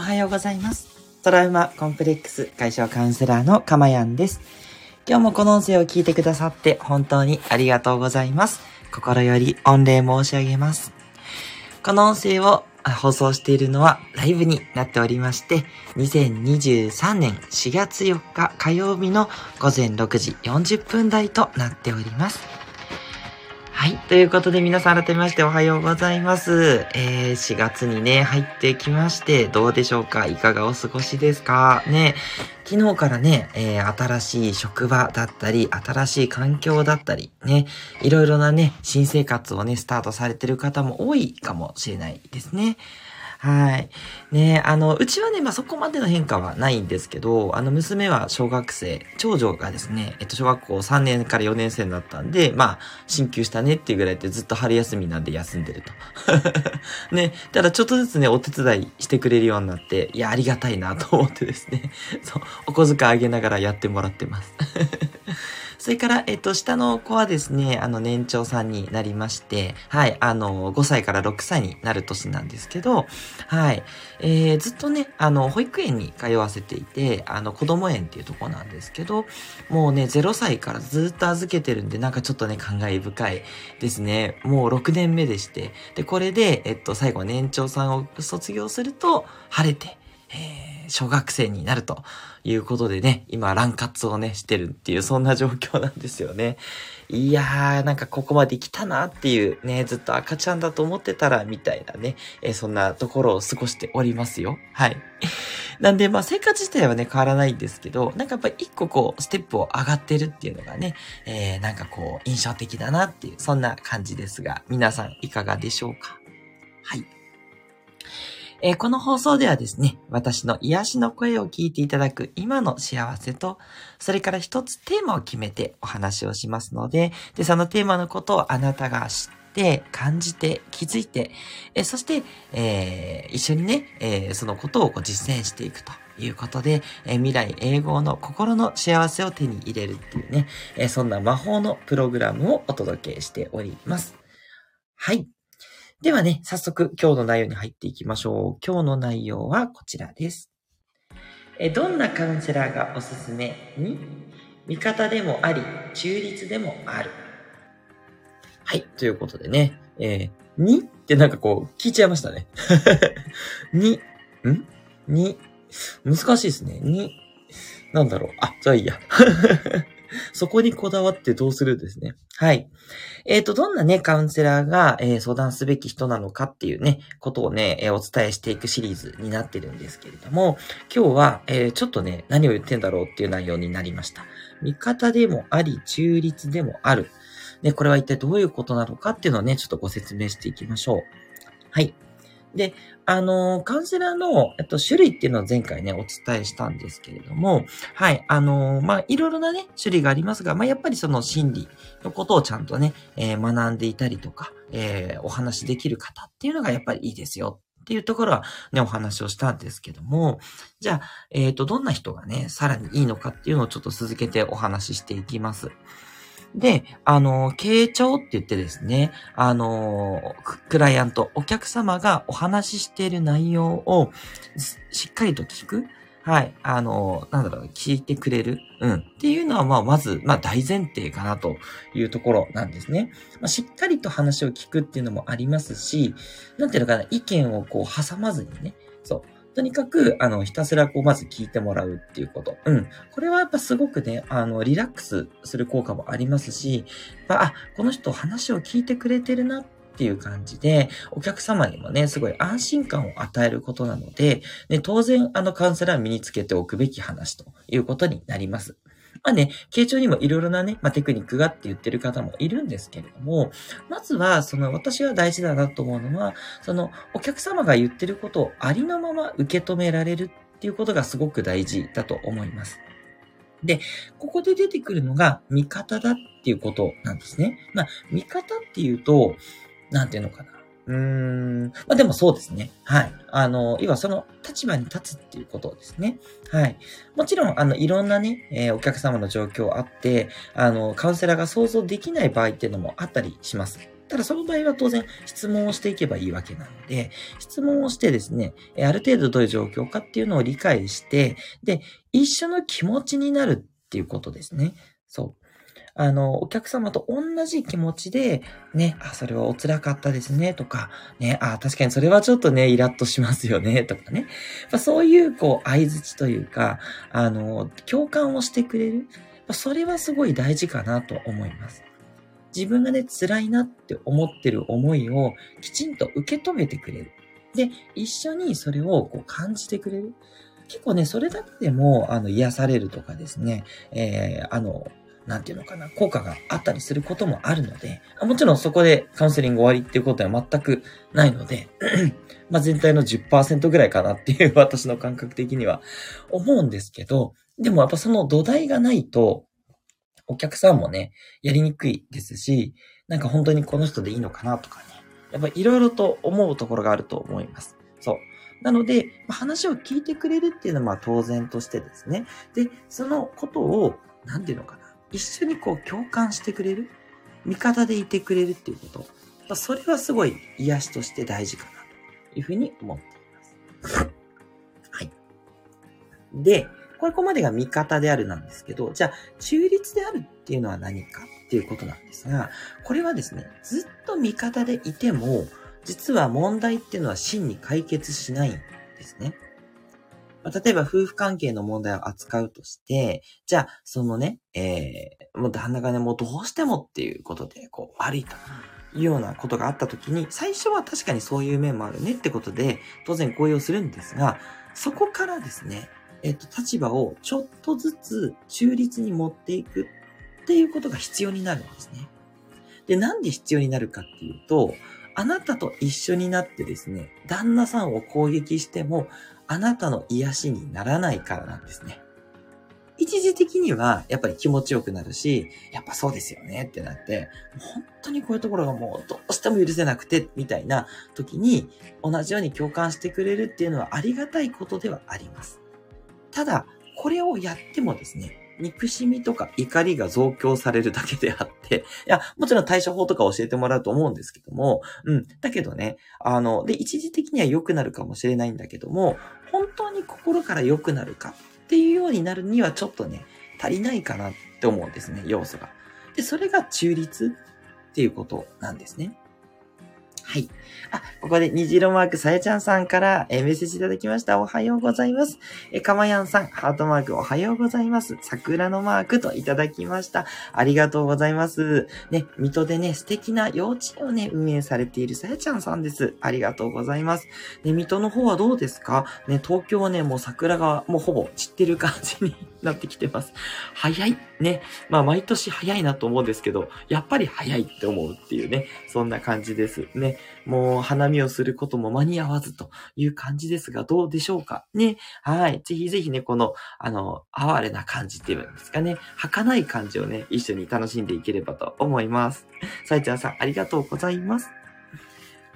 おはようございます。トラウマコンプレックス解消カウンセラーのかまやんです。今日もこの音声を聞いてくださって本当にありがとうございます。心より御礼申し上げます。この音声を放送しているのはライブになっておりまして、2023年4月4日火曜日の午前6時40分台となっております。はい。ということで皆さん改めましておはようございます。えー、4月にね、入ってきまして、どうでしょうか？いかがお過ごしですか？ね。昨日からね、えー、新しい職場だったり、新しい環境だったり、ね、いろいろなね、新生活をね、スタートされてる方も多いかもしれないですね。はい。ねあの、うちはね、まあ、そこまでの変化はないんですけど、あの、娘は小学生、長女がですね、えっと、小学校3年から4年生になったんで、まあ、進級したねっていうぐらいでずっと春休みなんで休んでると。ね、ただちょっとずつね、お手伝いしてくれるようになって、いや、ありがたいなと思ってですね、そう、お小遣いあげながらやってもらってます。それから、えっと、下の子はですね、あの、年長さんになりまして、はい、あの、5歳から6歳になる年なんですけど、はい、えー、ずっとね、あの、保育園に通わせていて、あの、子供園っていうとこなんですけど、もうね、0歳からずっと預けてるんで、なんかちょっとね、感慨深いですね。もう6年目でして、で、これで、えっと、最後年長さんを卒業すると、晴れて、えー、小学生になるということでね、今、乱活をね、してるっていう、そんな状況なんですよね。いやー、なんかここまで来たなっていうね、ずっと赤ちゃんだと思ってたら、みたいなね、えー、そんなところを過ごしておりますよ。はい。なんで、まあ、生活自体はね、変わらないんですけど、なんかやっぱり一個こう、ステップを上がってるっていうのがね、えー、なんかこう、印象的だなっていう、そんな感じですが、皆さんいかがでしょうか？はい。えー、この放送ではですね、私の癒しの声を聞いていただく今の幸せと、それから一つテーマを決めてお話をしますので、で、そのテーマのことをあなたが知って、感じて、気づいて、えー、そして、えー、一緒にね、えそのことを実践していくと。いうことで、え未来永劫の心の幸せを手に入れるっていうね、えそんな魔法のプログラムをお届けしております。はい。ではね、早速今日の内容に入っていきましょう。今日の内容はこちらです。えどんなカウンセラーがおすすめ？に味方でもあり、中立でもある。はい。ということでね、えー、に？ってなんかこう、聞いちゃいましたね。に、ん？に、難しいですね。に、なんだろう？あ、じゃあいいや。そこにこだわってどうするんですね。はい。えっ、ー、と、どんなね、カウンセラーが、えー、相談すべき人なのかっていうね、ことをね、えー、お伝えしていくシリーズになってるんですけれども、今日は、えちょっとね、何を言ってんだろうっていう内容になりました。味方でもあり、中立でもある。ね、これは一体どういうことなのかっていうのをね、ちょっとご説明していきましょう。はい。で、あの、カウンセラーの、えっと、種類っていうのを前回ね、お伝えしたんですけれども、はい、あの、まあ、いろいろなね、種類がありますが、まあ、やっぱりその心理のことをちゃんとね、えー、学んでいたりとか、えー、お話できる方っていうのがやっぱりいいですよっていうところはね、お話をしたんですけども、じゃあ、えっ、ー、と、どんな人がね、さらにいいのかっていうのをちょっと続けてお話ししていきます。で、あの、傾聴って言ってですね、あの、クライアント、お客様がお話ししている内容をしっかりと聞く。はい。あの、なんだろう、聞いてくれる。うん。っていうのは、まあ、まず、まあ、大前提かなというところなんですね。まあ、しっかりと話を聞くっていうのもありますし、なんていうのかな、意見をこう、挟まずにね、そう。とにかく、あの、ひたすらこう、まず聞いてもらうっていうこと。うん。これはやっぱすごくね、あの、リラックスする効果もありますし、あ、この人話を聞いてくれてるなっていう感じで、お客様にもね、すごい安心感を与えることなので、ね、当然、あの、カウンセラー身につけておくべき話ということになります。まあね、傾聴にもいろいろなね、まあ、テクニックがって言ってる方もいるんですけれども、まずは、その私が大事だなと思うのは、そのお客様が言ってることをありのまま受け止められるっていうことがすごく大事だと思います。で、ここで出てくるのが味方だっていうことなんですね。まあ、味方っていうと、なんていうのかな。うーん。まあでもそうですね。はい。あの、要はその立場に立つっていうことですね。はい。もちろん、あの、いろんなね、えー、お客様の状況あって、あの、カウンセラーが想像できない場合っていうのもあったりします。ただその場合は当然質問をしていけばいいわけなので、質問をしてですね、ある程度どういう状況かっていうのを理解して、で、一緒の気持ちになるっていうことですね。そう。あの、お客様と同じ気持ちで、ね、あ、それはお辛かったですね、とか、ね、あ、確かにそれはちょっとね、イラッとしますよね、とかね。まあ、そういう、こう、相づちというか、あの、共感をしてくれる。まあ、それはすごい大事かなと思います。自分がね、辛いなって思ってる思いをきちんと受け止めてくれる。で、一緒にそれをこう感じてくれる。結構ね、それだけでも、あの、癒されるとかですね、えー、あの、なんていうのかな、効果があったりすることもあるので、もちろんそこでカウンセリング終わりっていうことは全くないので、まあ全体の10%ぐらいかなっていう私の感覚的には思うんですけど、でもやっぱその土台がないと、お客さんもね、やりにくいですし、なんか本当にこの人でいいのかなとかね、やっぱいろいろと思うところがあると思います。そう。なので、話を聞いてくれるっていうのはまあ当然としてですね。で、そのことを、なんていうのかな。一緒にこう共感してくれる、味方でいてくれるっていうこと、それはすごい癒しとして大事かなというふうに思っています。はい。で、これここまでが味方であるなんですけど、じゃあ中立であるっていうのは何かっていうことなんですが、これはですね、ずっと味方でいても、実は問題っていうのは真に解決しないんですね。まあ、例えば夫婦関係の問題を扱うとして、じゃあ、そのね、えー、もう旦那がね、もうどうしてもっていうことで、こう、悪いというようなことがあったときに、最初は確かにそういう面もあるねってことで、当然合意をするんですが、そこからですね、えっ、と、立場をちょっとずつ中立に持っていくっていうことが必要になるんですね。で、なんで必要になるかっていうと、あなたと一緒になってですね、旦那さんを攻撃しても、あなたの癒しにならないからなんですね。一時的にはやっぱり気持ちよくなるし、やっぱそうですよねってなって、本当にこういうところがもうどうしても許せなくて、みたいな時に同じように共感してくれるっていうのはありがたいことではあります。ただ、これをやってもですね、憎しみとか怒りが増強されるだけであって、いや、もちろん対処法とか教えてもらうと思うんですけども、うん。だけどね、あの、で、一時的には良くなるかもしれないんだけども、本当に心から良くなるかっていうようになるにはちょっとね、足りないかなって思うんですね、要素が。で、それが中立っていうことなんですね。はい。あ、ここで虹色マークさやちゃんさんから、えメッセージいただきました。おはようございます。えかまやんさん、ハートマークおはようございます。桜のマークといただきました。ありがとうございます。ね、水戸でね、素敵な幼稚園をね、運営されているさやちゃんさんです。ありがとうございます。ね、水戸の方はどうですか？ね、東京はね、もう桜がもうほぼ散ってる感じになってきてます。早い。ね。まあ、毎年早いなと思うんですけど、やっぱり早いって思うっていうね、そんな感じです。ね。もう、花見をすることも間に合わずという感じですが、どうでしょうか？ね。はい。ぜひぜひね、この、あの、哀れな感じっていうんですかね。儚い感じをね、一緒に楽しんでいければと思います。さいちゃんさん、ありがとうございます。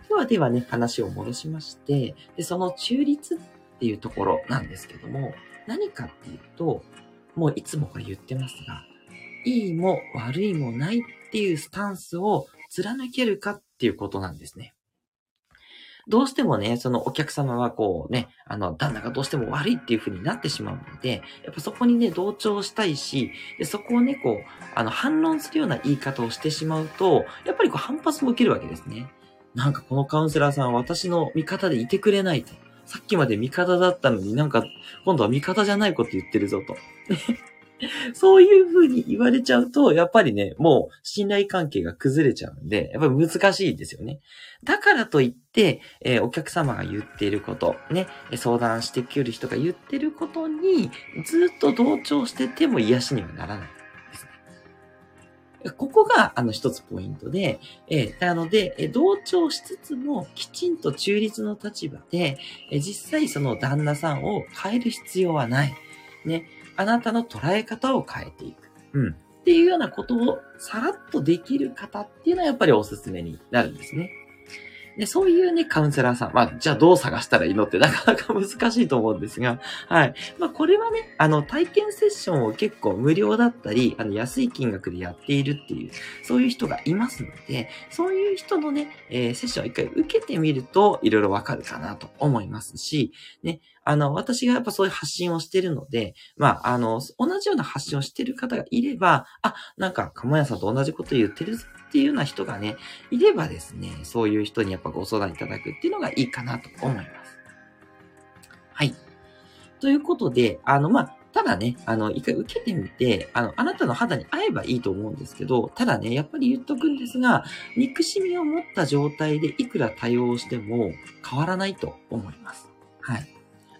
ではではね、話を戻しまして、で、その中立っていうところなんですけども、何かっていうと、もういつもこれ言ってますが、いいも悪いもないっていうスタンスを貫けるかっていうことなんですね。どうしてもね、そのお客様はこうね、あの、旦那がどうしても悪いっていう風になってしまうので、やっぱそこにね、同調したいし、でそこをね、こう、あの、反論するような言い方をしてしまうと、やっぱりこう反発も受けるわけですね。なんかこのカウンセラーさんは私の味方でいてくれないと。さっきまで味方だったのになんか、今度は味方じゃないこと言ってるぞと。そういう風に言われちゃうと、やっぱりね、もう信頼関係が崩れちゃうんで、やっぱり難しいですよね。だからといって、えー、お客様が言っていること、ね、相談してくる人が言ってることに、ずっと同調してても癒しにはならない。ここが、あの、一つポイントで、えー、なので、え同調しつつも、きちんと中立の立場で、え実際その旦那さんを変える必要はない。ね。あなたの捉え方を変えていく。うん。っていうようなことをさらっとできる方っていうのはやっぱりおすすめになるんですね。で、そういうね、カウンセラーさん、まあ、じゃあどう探したらいいのってなかなか難しいと思うんですが、はい。まあ、これはね、あの、体験セッションを結構無料だったり、あの、安い金額でやっているっていう、そういう人がいますので、そういう人のね、えー、セッションを一回受けてみると、いろいろわかるかなと思いますし、ね、あの、私がやっぱそういう発信をしてるので、まあ、あの、同じような発信をしてる方がいれば、あ、なんか、かもやさんと同じこと言ってるっていうような人がね、いればですね、そういう人にやっぱご相談いただくっていうのがいいかなと思います。はい。ということで、あの、まあ、ただね、あの、一回受けてみて、あの、あなたの肌に合えばいいと思うんですけど、ただね、やっぱり言っとくんですが、憎しみを持った状態でいくら対応しても変わらないと思います。はい。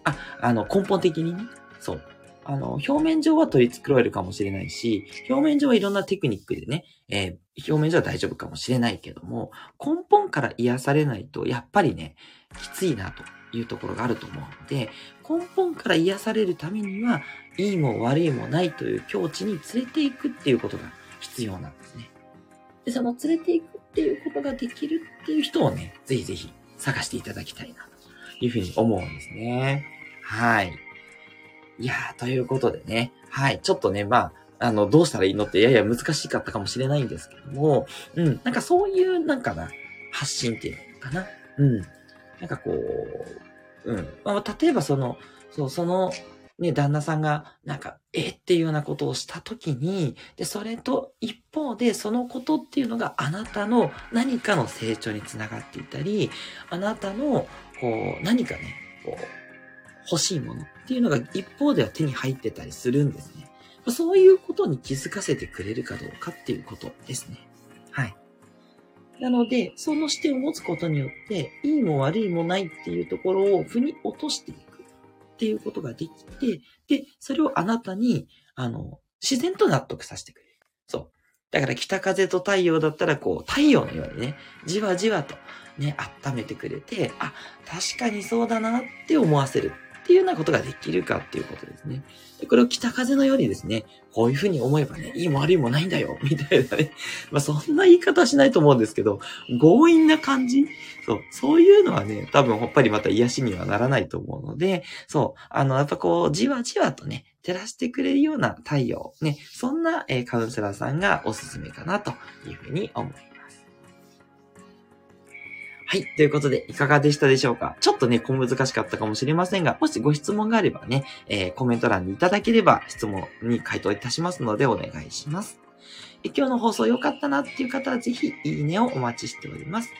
あ、あの、根本的にね、そう。あの、表面上は取り繕えるかもしれないし、表面上はいろんなテクニックでね、えー、表面上は大丈夫かもしれないけども、根本から癒されないと、やっぱりね、きついなというところがあると思うので、根本から癒されるためには、いいも悪いもないという境地に連れていくっていうことが必要なんですね。で、その連れていくっていうことができるっていう人をね、ぜひぜひ探していただきたいなというふうに思うんですね。はい。いやー、ということでね。はい。ちょっとね、まあ、あの、どうしたらいいのってやや難しかったかもしれないんですけども、うん。なんかそういう、なんかな、発信っていうのかな。うん。なんかこう、うん。まあ、例えばその、そう、その、ね、旦那さんが、なんか、えっていうようなことをしたときに、で、それと一方で、そのことっていうのがあなたの何かの成長につながっていたり、あなたの、こう、何かね、こう、欲しいものっていうのが一方では手に入ってたりするんですね。そういうことに気づかせてくれるかどうかっていうことですね。はい。なので、その視点を持つことによって、いいも悪いもないっていうところを腑に落としていくっていうことができて、で、それをあなたに、あの、自然と納得させてくれる。そう。だから北風と太陽だったら、こう、太陽のようにね、じわじわとね、温めてくれて、あ、確かにそうだなって思わせるっていうようなことができるかっていうことですね。でこれを北風のようにですね、こういうふうに思えばね、いいも悪いもないんだよ、みたいなね。まあそんな言い方しないと思うんですけど、強引な感じ？そう、そういうのはね、多分ほっぱりまた癒しにはならないと思うので、そう、あの、やっぱこう、じわじわとね、照らしてくれるような太陽、ね、そんな、えー、カウンセラーさんがおすすめかなというふうに思います。はい。ということで、いかがでしたでしょうか？ちょっとね、小難しかったかもしれませんが、もしご質問があればね、えー、コメント欄にいただければ質問に回答いたしますのでお願いします。今日の放送良かったなっていう方はぜひ、いいねをお待ちしております。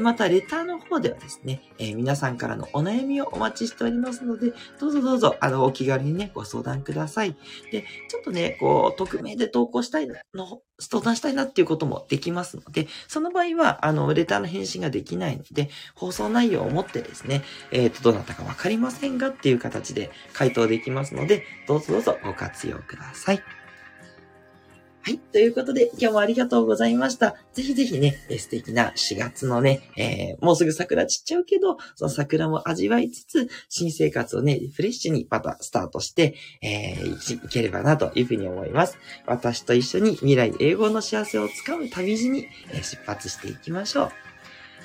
また、レターの方ではですね、えー、皆さんからのお悩みをお待ちしておりますので、どうぞどうぞ、あの、お気軽にね、ご相談ください。で、ちょっとね、こう、匿名で投稿したいの、相談したいなっていうこともできますので、その場合は、あの、レターの返信ができないので、放送内容をもってですね、えっ、ー、と、どなたかわかりませんがっていう形で回答できますので、どうぞどうぞご活用ください。はい。ということで、今日もありがとうございました。ぜひぜひね、素敵な4月のね、えー、もうすぐ桜散っちゃうけど、その桜も味わいつつ、新生活をね、フレッシュにまたスタートして、えー、いければなというふうに思います。私と一緒に未来英語の幸せをつかむ旅路に、え出発していきましょう。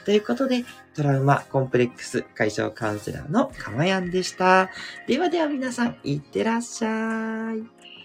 ということで、トラウマコンプレックス解消カウンセラーのかまやんでした。ではでは皆さん、いってらっしゃい。